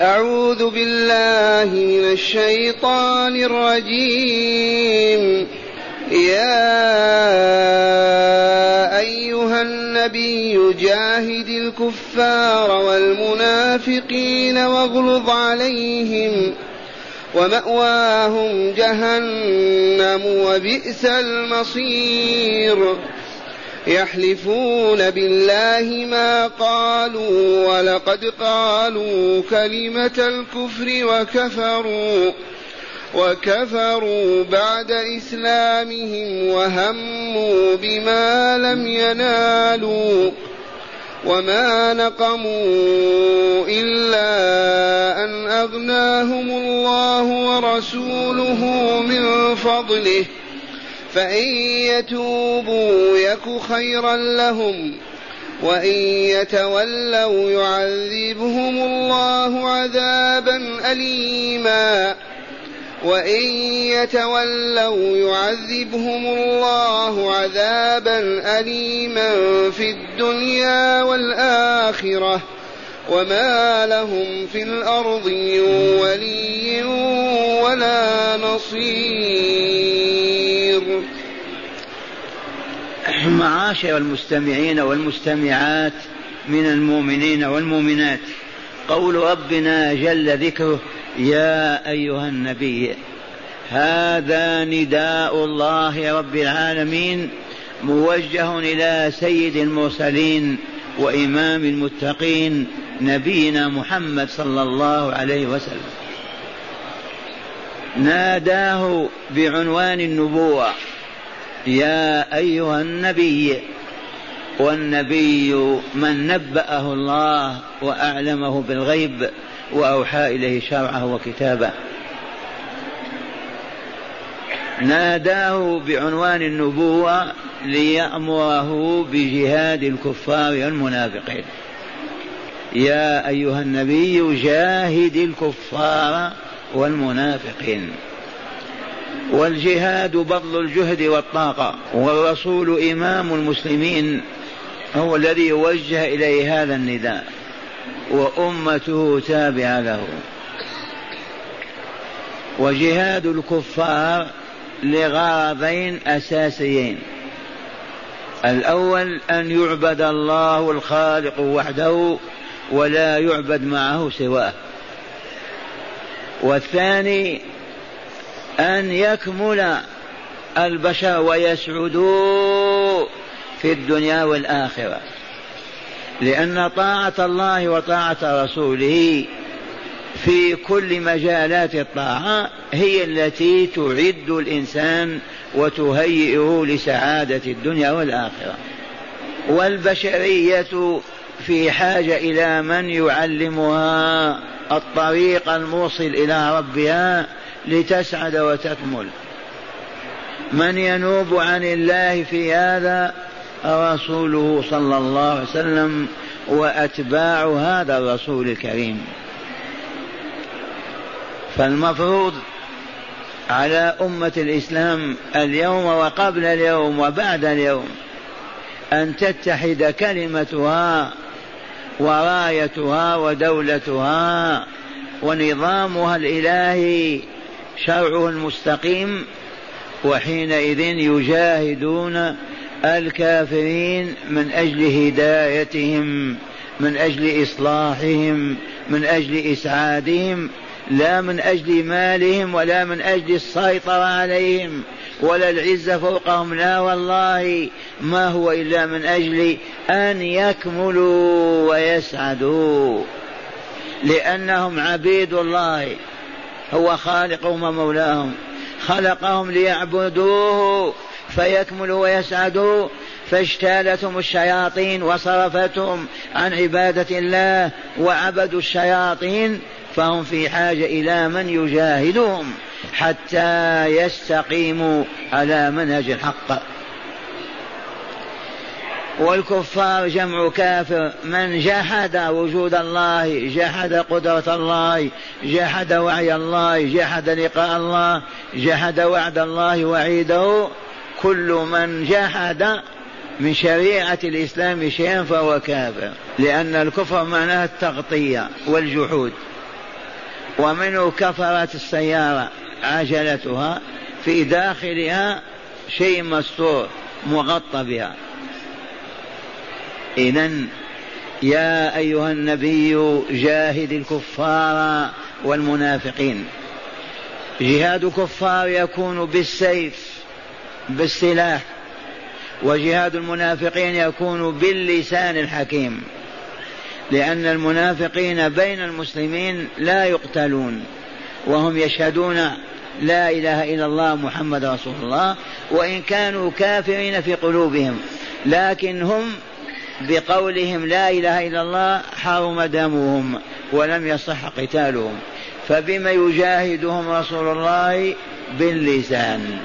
أعوذ بالله من الشيطان الرجيم. يا أيها النبي جاهد الكفار والمنافقين واغلظ عليهم ومأواهم جهنم وبئس المصير. يحلفون بالله ما قالوا ولقد قالوا كلمة الكفر وكفروا وكفروا بعد إسلامهم وهموا بما لم ينالوا وما نقموا إلا أن أغناهم الله ورسوله من فضله. فإن يتوبوا يك خيرا لهم وإن يتولوا يعذبهم الله عذابا أليما. وإن يتولوا يعذبهم الله عذابا أليما في الدنيا والآخرة وما لهم في الأرض ولي ولا نصير. معاشر المستمعين والمستمعات من المؤمنين والمؤمنات. قول ربنا جل ذكره يا أيها النبي هذا نداء الله رب العالمين موجه إلى سيد المرسلين وإمام المتقين نبينا محمد صلى الله عليه وسلم. ناداه بعنوان النبوة. يا أيها النبي والنبي من نبأه الله وأعلمه بالغيب وأوحى إليه شرعه وكتابه. ناداه بعنوان النبوة ليأمره بجهاد الكفار والمنافقين. يا أيها النبي جاهد الكفار والمنافقين. والجهاد بذل الجهد والطاقة. والرسول إمام المسلمين هو الذي وجه إليه هذا النداء. وأمته تابعة له. وجهاد الكفار لغرضين أساسيين. الأول أن يعبد الله الخالق وحده ولا يعبد معه سواه. والثاني أن يكمل البشر ويسعدوا في الدنيا والآخرة. لأن طاعة الله وطاعة رسوله في كل مجالات الطاعة هي التي تعد الإنسان وتهيئه لسعادة الدنيا والآخرة. والبشرية في حاجة إلى من يعلمها الطريق الموصل إلى ربها لتسعد وتكمل. من ينوب عن الله في هذا رسوله صلى الله عليه وسلم وأتباع هذا الرسول الكريم. فالمفروض على أمة الإسلام اليوم وقبل اليوم وبعد اليوم أن تتحد كلمتها ورايتها ودولتها ونظامها الإلهي شرعه المستقيم وحينئذ يجاهدون الكافرين من أجل هدايتهم من أجل إصلاحهم من أجل إسعادهم لا من أجل مالهم ولا من أجل السيطرة عليهم ولا العزة فوقهم لا والله ما هو إلا من أجل أن يكملوا ويسعدوا لأنهم عبيد الله. هو خالقهم ومولاهم خلقهم ليعبدوه فيكملوا ويسعدوا. فاجتالتهم الشياطين وصرفتهم عن عبادة الله وعبدوا الشياطين فهم في حاجة إلى من يجاهدهم حتى يستقيموا على منهج الحق. والكفار جمع كافر. من جحد وجود الله جحد قدرة الله جحد وعي الله جحد لقاء الله جحد وعد الله وعيده. كل من جحد من شريعة الإسلام شيئا فهو كافر لأن الكفر معناه التغطية والجحود. ومنه كفرت السيارة عجلتها في داخلها شيء مستور مغطى بها. إذا يا أيها النبي جاهد الكفار والمنافقين. جهاد الكفار يكون بالسيف بالسلاح وجهاد المنافقين يكون باللسان الحكيم. لأن المنافقين بين المسلمين لا يقتلون وهم يشهدون لا إله إلا الله محمد رسول الله وإن كانوا كافرين في قلوبهم لكن هم بقولهم لا إله إلا الله حرم دمهم ولم يصح قتالهم. فبما يجاهدهم رسول الله باللسان.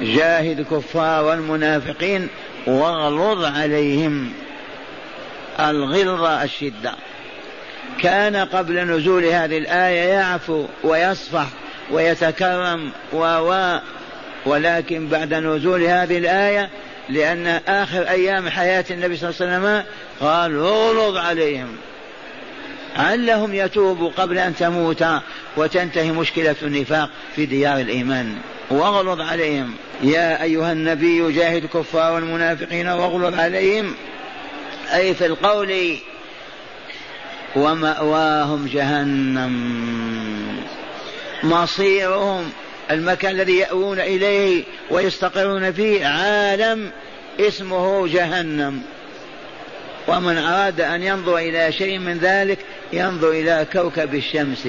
جاهد الكفار والمنافقين واغلظ عليهم الغلظة الشدة. كان قبل نزول هذه الآية يعفو ويصفح ويتكرم و ولكن بعد نزول هذه الآية لأن آخر أيام حياة النبي صلى الله عليه وسلم قال اغلظ عليهم. علهم يتوبوا قبل أن تموت وتنتهي مشكلة النفاق في ديار الإيمان؟ واغلظ عليهم. يا أيها النبي جاهد الكفار والمنافقين واغلظ عليهم. أي في القول ومأواهم جهنم. مصيرهم المكان الذي يأوون إليه ويستقرون فيه عالم اسمه جهنم. ومن أراد أن ينظر إلى شيء من ذلك ينظر إلى كوكب الشمس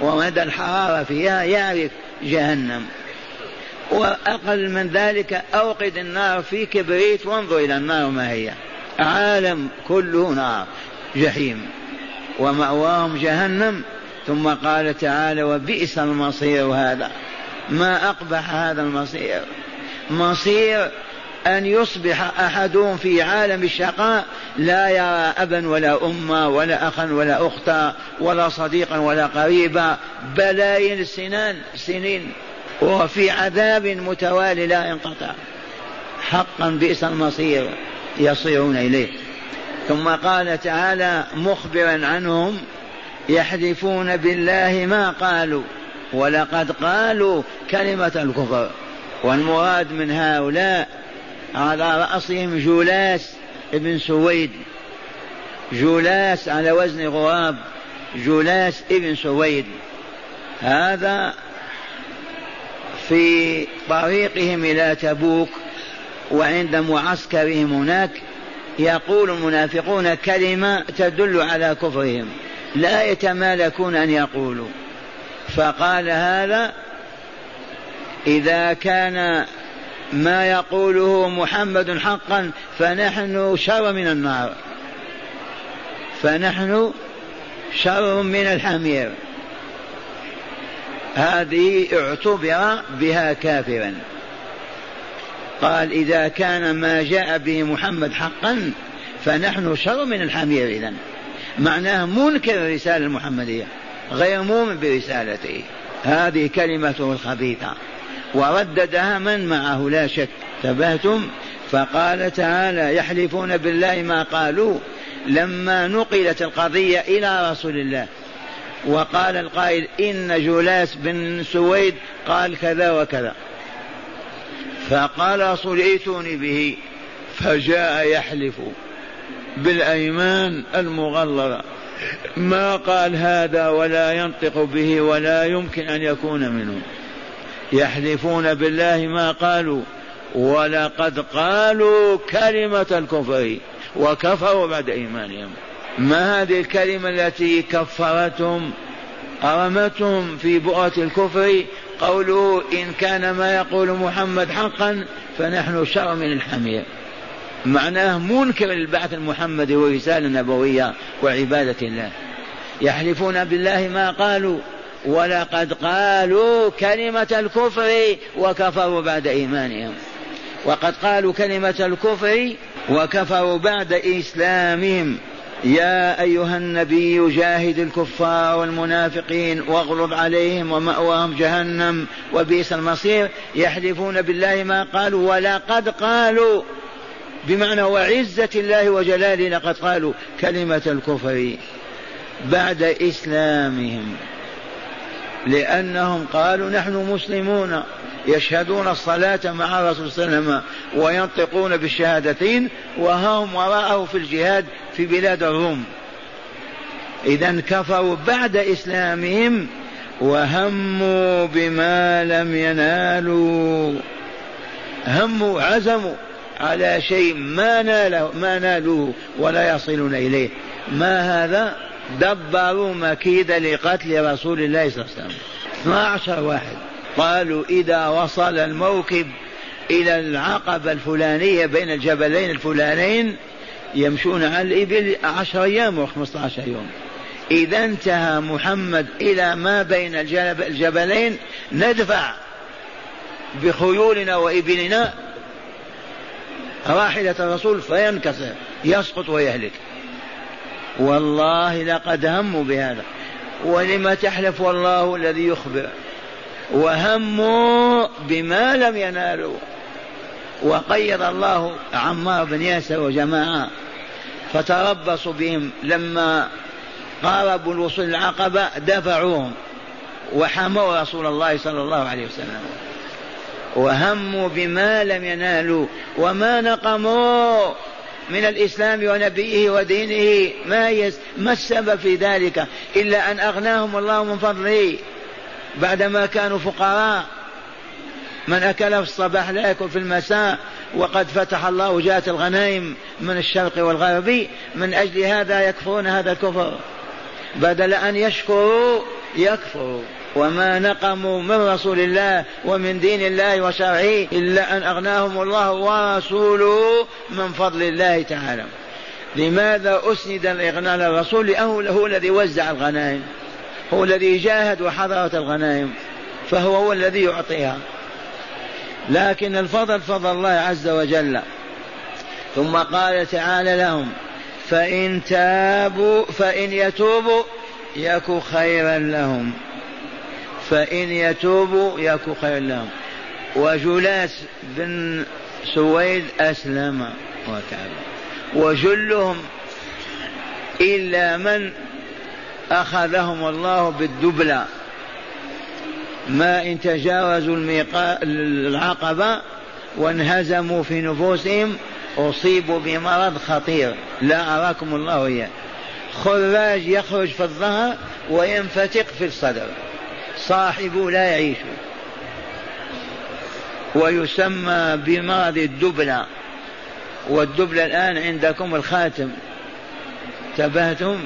ومدى الحرارة فيها يعرف جهنم. وأقل من ذلك أوقد النار في كبريت وانظر إلى النار ما هي. عالم كله نار جحيم. ومأواهم جهنم. ثم قال تعالى وبئس المصير هذا. ما أقبح هذا المصير. مصير أن يصبح أحدهم في عالم الشقاء لا يرى أبا ولا أما ولا أخا ولا أختا ولا صديقا ولا قريبا بلايين السنان سنين. وفي عذاب متوالي لا ينقطع. حقا بئس المصير يصيرون إليه. ثم قال تعالى مخبرا عنهم يحلفون بالله ما قالوا. ولقد قالوا كلمة الكفر والمراد من هؤلاء على رأسهم جولاس ابن سويد. جولاس على وزن غراب جولاس ابن سويد. هذا في طريقهم إلى تبوك وعند معسكرهم هناك يقول المنافقون كلمة تدل على كفرهم لا يتمالكون أن يقولوا. فقال هذا إذا كان ما يقوله محمد حقا فنحن شر من النار. فنحن شر من الحمير. هذه اعتبر بها كافرا. قال إذا كان ما جاء به محمد حقا فنحن شر من الحمير إذا معناه منكر الرسالة المحمدية. غير مؤمن برسالته. هذه كلمته الخبيثة. ورددها من معه؟ لا شك. تبهتم؟ فقال تعالى يحلفون بالله ما قالوا لما نقلت القضية إلى رسول الله. وقال القائل إن جولاس بن سويد قال كذا وكذا. فقال رسول ائتوني به. فجاء يحلف بالأيمان المغلظة. ما قال هذا ولا ينطق به ولا يمكن أن يكون منه. يحلفون بالله ما قالوا. ولقد قالوا كلمة الكفر وكفروا بعد إيمانهم. ما هذه الكلمة التي كفرتهم أرمتهم في بؤرة الكفر؟ قوله إن كان ما يقول محمد حقا فنحن شر من الحمير. معناه منكر للبعث المحمدي والرسالة النبوية وعبادة الله. يحلفون بالله ما قالوا ولقد قالوا كلمة الكفر وكفروا بعد إيمانهم. وقد قالوا كلمة الكفر وكفروا بعد إسلامهم. يا أيها النبي جاهد الكفار والمنافقين واغلظ عليهم ومأواهم جهنم وبئس المصير. يحلفون بالله ما قالوا ولقد قالوا بمعنى وعزة الله وجلاله لقد قالوا كلمة الكفر بعد إسلامهم. لأنهم قالوا نحن مسلمون يشهدون الصلاة مع الرسول صلى الله عليه وسلم وينطقون بالشهادتين وهم وراءه في الجهاد في بلاد الروم. إذا كفروا بعد إسلامهم وهموا بما لم ينالوا. هموا عزموا. على شيء ما ناله ما نالوه ولا يصلون إليه. ما هذا؟ دبروا مكيدة لقتل رسول الله صلى الله عليه وسلم. 12 واحد. قالوا إذا وصل الموكب إلى العقبة الفلانية بين الجبلين الفلانين يمشون على عشر أيام وخمسة عشر يوم. إذا انتهى محمد إلى ما بين الجبلين ندفع بخيولنا وإبلنا راحلة الرسول فينكسر يسقط ويهلك. والله لقد هموا بهذا. ولم تحلف والله الذي يخبر. وهموا بما لم ينالوا. وقيض الله عمار بن ياسر وجماعة. فتربصوا بهم. لما قاربوا الوصول العقبة دفعوهم. وحموا رسول الله صلى الله عليه وسلم. وهموا بما لم ينالوا وما نقموا من الإسلام ونبيه ودينه ما يس ما السبب في ذلك إلا أن أغناهم الله من فضله بعدما كانوا فقراء. من أكل في الصباح لا يأكل في المساء وقد فتح الله جاءت الغنائم من الشرق والغرب من أجل هذا يكفرون هذا الكفر. بدل أن يشكروا يكفروا. وما نقموا من رسول الله ومن دين الله وشرعه إلا أن أغناهم الله ورسوله من فضل الله تعالى. لماذا أسند الإغناء للرسول لأنه هو الذي وزع الغنائم. هو الذي جاهد وحضرت الغنائم. فهو هو الذي يعطيها. لكن الفضل فضل الله عز وجل. ثم قال تعالى لهم فإن تابوا فإن يتوبوا يك خيرا لهم. فإن يتوبوا يك خيرا لهم. وجلاس بن سويد أسلم وتاب وجلهم إلا من أخذهم الله بالدبلة. ما إن تجاوزوا العقبة وانهزموا في نفوسهم أصيبوا بمرض خطير. لا أراكم الله إياه. خراج يخرج في الظهر وينفتق في الصدر. صاحبه لا يعيش. ويسمى بمرض الدبلة. والدبلة الآن عندكم الخاتم. تبهتم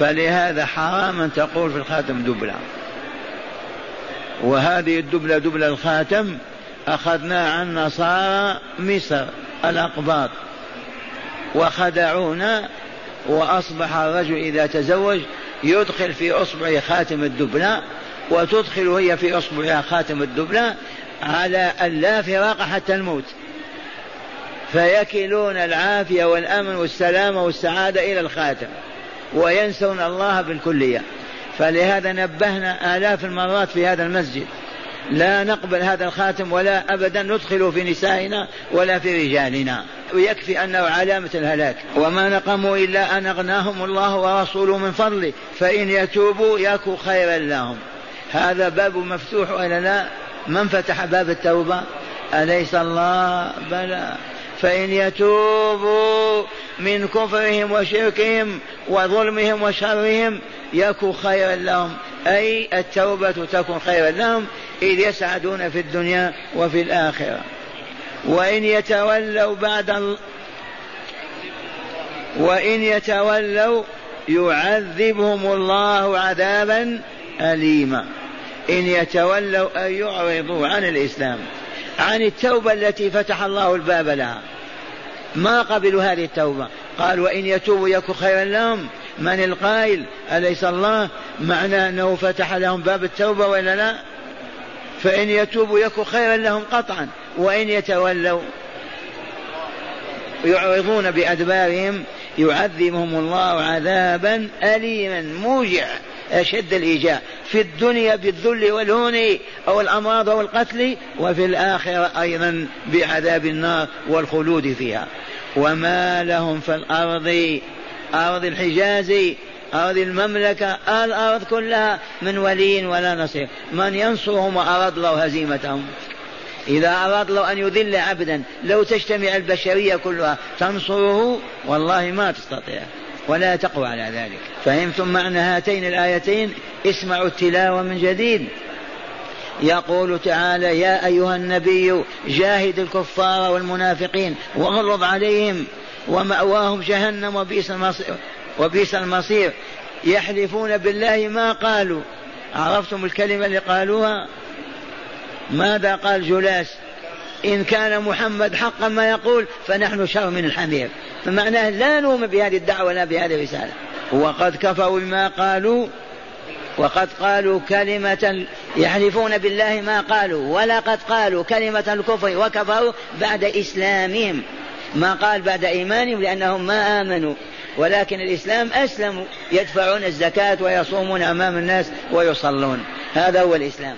فلهذا حرام أن تقول في الخاتم دبلة. وهذه الدبلة دبلة الخاتم أخذنا عن نصارى مصر الأقباط. وخدعونا وأصبح الرجل إذا تزوج يدخل في أصبعه خاتم الدبلة وتدخل هي في أصبعها خاتم الدبلة على أن لا فراق حتى الموت. فيكلون العافية والأمن والسلامة والسعادة إلى الخاتم وينسون الله بالكلية. فلهذا نبهنا آلاف المرات في هذا المسجد لا نقبل هذا الخاتم ولا أبدا ندخله في نسائنا ولا في رجالنا. ويكفي أنه علامة الهلاك. وما نقموا إلا أن أغناهم الله ورسوله من فضله. فإن يتوبوا يكو خيرا لهم. هذا باب مفتوح ولا لا؟ من فتح باب التوبة؟ أليس الله؟ بلى. فإن يتوبوا من كفرهم وشركهم وظلمهم وشرهم يكو خيرا لهم. أي التوبة تكون خيرا لهم إذ يسعدون في الدنيا وفي الآخرة. وإن يتولوا بعد وإن يتولوا يعذبهم الله عذابا أليما. إن يتولوا أن يعرضوا عن الإسلام عن التوبة التي فتح الله الباب لها. ما قبلوا هذه التوبة؟ قال وإن يتوبوا يكن خيرا لهم من القائل أليس الله؟ معنى أنه فتح لهم باب التوبة ولا لا؟ فإن يتوبوا يكن خيرا لهم قطعا وإن يتولوا يعرضون بأدبارهم يعذبهم الله عذابا أليما موجع أشد الإيجاع في الدنيا بالذل والهون أو الأمراض أو القتل وفي الآخرة أيضا بعذاب النار والخلود فيها. وما لهم في الأرض أرض الحجاز هذه المملكة الأرض كلها من ولي ولا نصير. من ينصرهم وأراد الله هزيمتهم. إذا أراد الله أن يذل عبدا لو تجتمع البشرية كلها تنصره والله ما تستطيع. ولا تقوى على ذلك. فهمتم معنى هاتين الآيتين اسمعوا التلاوة من جديد. يقول تعالى يا أيها النبي جاهد الكفار والمنافقين واغلظ عليهم. ومأواهم جهنم وبئس المصير وبئس المصير. يحلفون بالله ما قالوا. عرفتم الكلمة اللي قالوها؟ ماذا قال جلاس إن كان محمد حقا ما يقول فنحن شر من الحمير. فمعناه لا نؤمن بهذه الدعوة ولا بهذه الرسالة. وقد كفروا بما قالوا وقد قالوا كلمة يحلفون بالله ما قالوا ولقد قالوا كلمة الكفر وكفروا بعد إسلامهم. ما قال بعد إيمانهم لأنهم ما آمنوا ولكن الإسلام أسلموا يدفعون الزكاة ويصومون أمام الناس ويصلون. هذا هو الإسلام.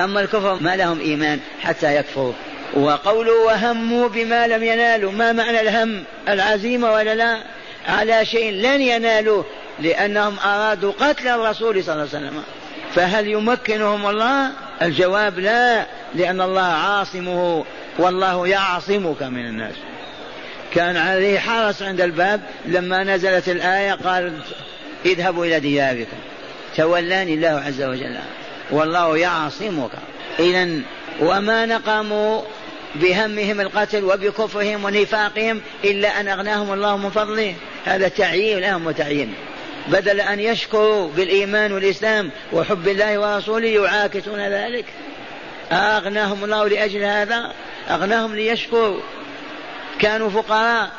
أما الكفر ما لهم إيمان حتى يكفروا. وقولوا وهموا بما لم ينالوا ما معنى الهم العزيمة ولا لا؟ على شيء لن ينالوه لأنهم أرادوا قتل الرسول صلى الله عليه وسلم. فهل يمكنهم الله؟ الجواب لا لأن الله عاصمه والله يعصمك من الناس. كان عليه حرس عند الباب لما نزلت الآية قال اذهبوا إلى دياركم تولاني الله عز وجل والله يعصمك. إذا وما نقموا بهمهم القتل وبكفرهم ونفاقهم إلا أن أغناهم الله من فضله. هذا تعيين لهم وتعيين بدل أن يشكروا بالإيمان والإسلام وحب الله ورسوله يعاكسون ذلك. أغناهم الله لأجل هذا؟ أغناهم ليشكروا. كانوا فقراء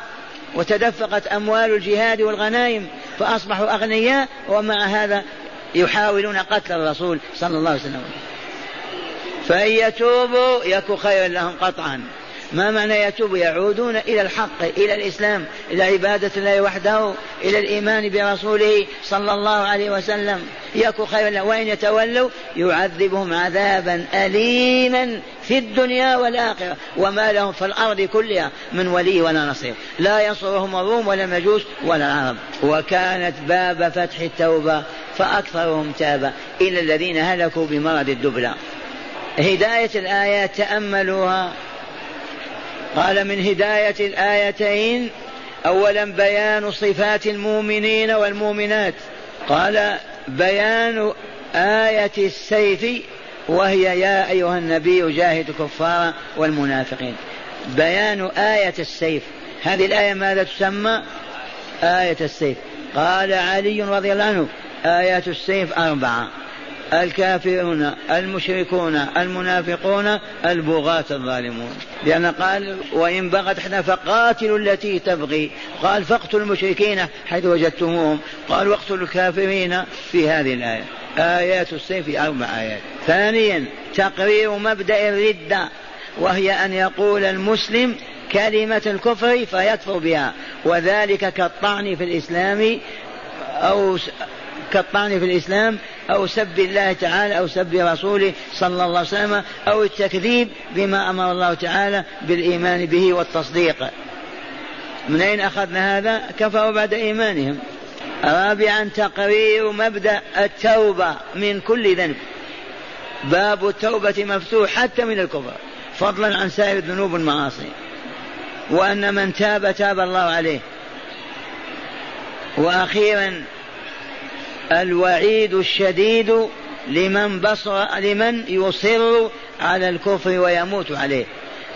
وتدفقت أموال الجهاد والغنائم فأصبحوا أغنياء ومع هذا يحاولون قتل الرسول صلى الله عليه وسلم. فإن يتوبوا يكن خيرا لهم قطعا. ما معنى يتوب يعودون إلى الحق إلى الإسلام إلى عبادة الله وحده إلى الإيمان برسوله صلى الله عليه وسلم. يكن خيرا وإن يتولوا يعذبهم عذابا أليما. في الدنيا والآخرة وما لهم في الأرض كلها من ولي ولا نصير. لا ينصرهم الروم ولا المجوس ولا العرب. وكانت باب فتح التوبة فأكثرهم تاب إلا الذين هلكوا بمرض الدبلة. هداية الآيات تأملوها. قال من هداية الآيتين أولا بيان صفات المؤمنين والمؤمنات. قال بيان آية السيف وهي يا أيها النبي جاهد الكفار والمنافقين. بيان آية السيف. هذه الآية ماذا تسمى؟ آية السيف. قال علي رضي الله عنه آيات السيف أربعة. الكافرون المشركون المنافقون البغاة الظالمون. لأن قال وإن بغت إحنا فقاتلوا التي تبغي. قال فاقتلوا المشركين حيث وجدتموهم. قال واقتلوا الكافرين في هذه الآية. آيات السيف أربع آيات. ثانيا تقرير مبدأ الردة وهي أن يقول المسلم كلمة الكفر فيكفر بها وذلك كالطعن في الإسلام أو كالطعن في الإسلام أو سب الله تعالى أو سب رسوله صلى الله عليه وسلم أو التكذيب بما أمر الله تعالى بالإيمان به والتصديق. من أين أخذنا هذا؟ كفروا بعد إيمانهم. رابعا تقرير مبدأ التوبة من كل ذنب. باب التوبة مفتوح حتى من الكفر فضلا عن سائر الذنوب والمعاصي. وأن من تاب تاب الله عليه. وأخيرا الوعيد الشديد لمن بصر لمن يصر على الكفر ويموت عليه.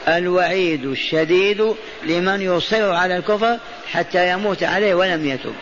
الوعيد الشديد لمن يصر على الكفر حتى يموت عليه ولم يتب.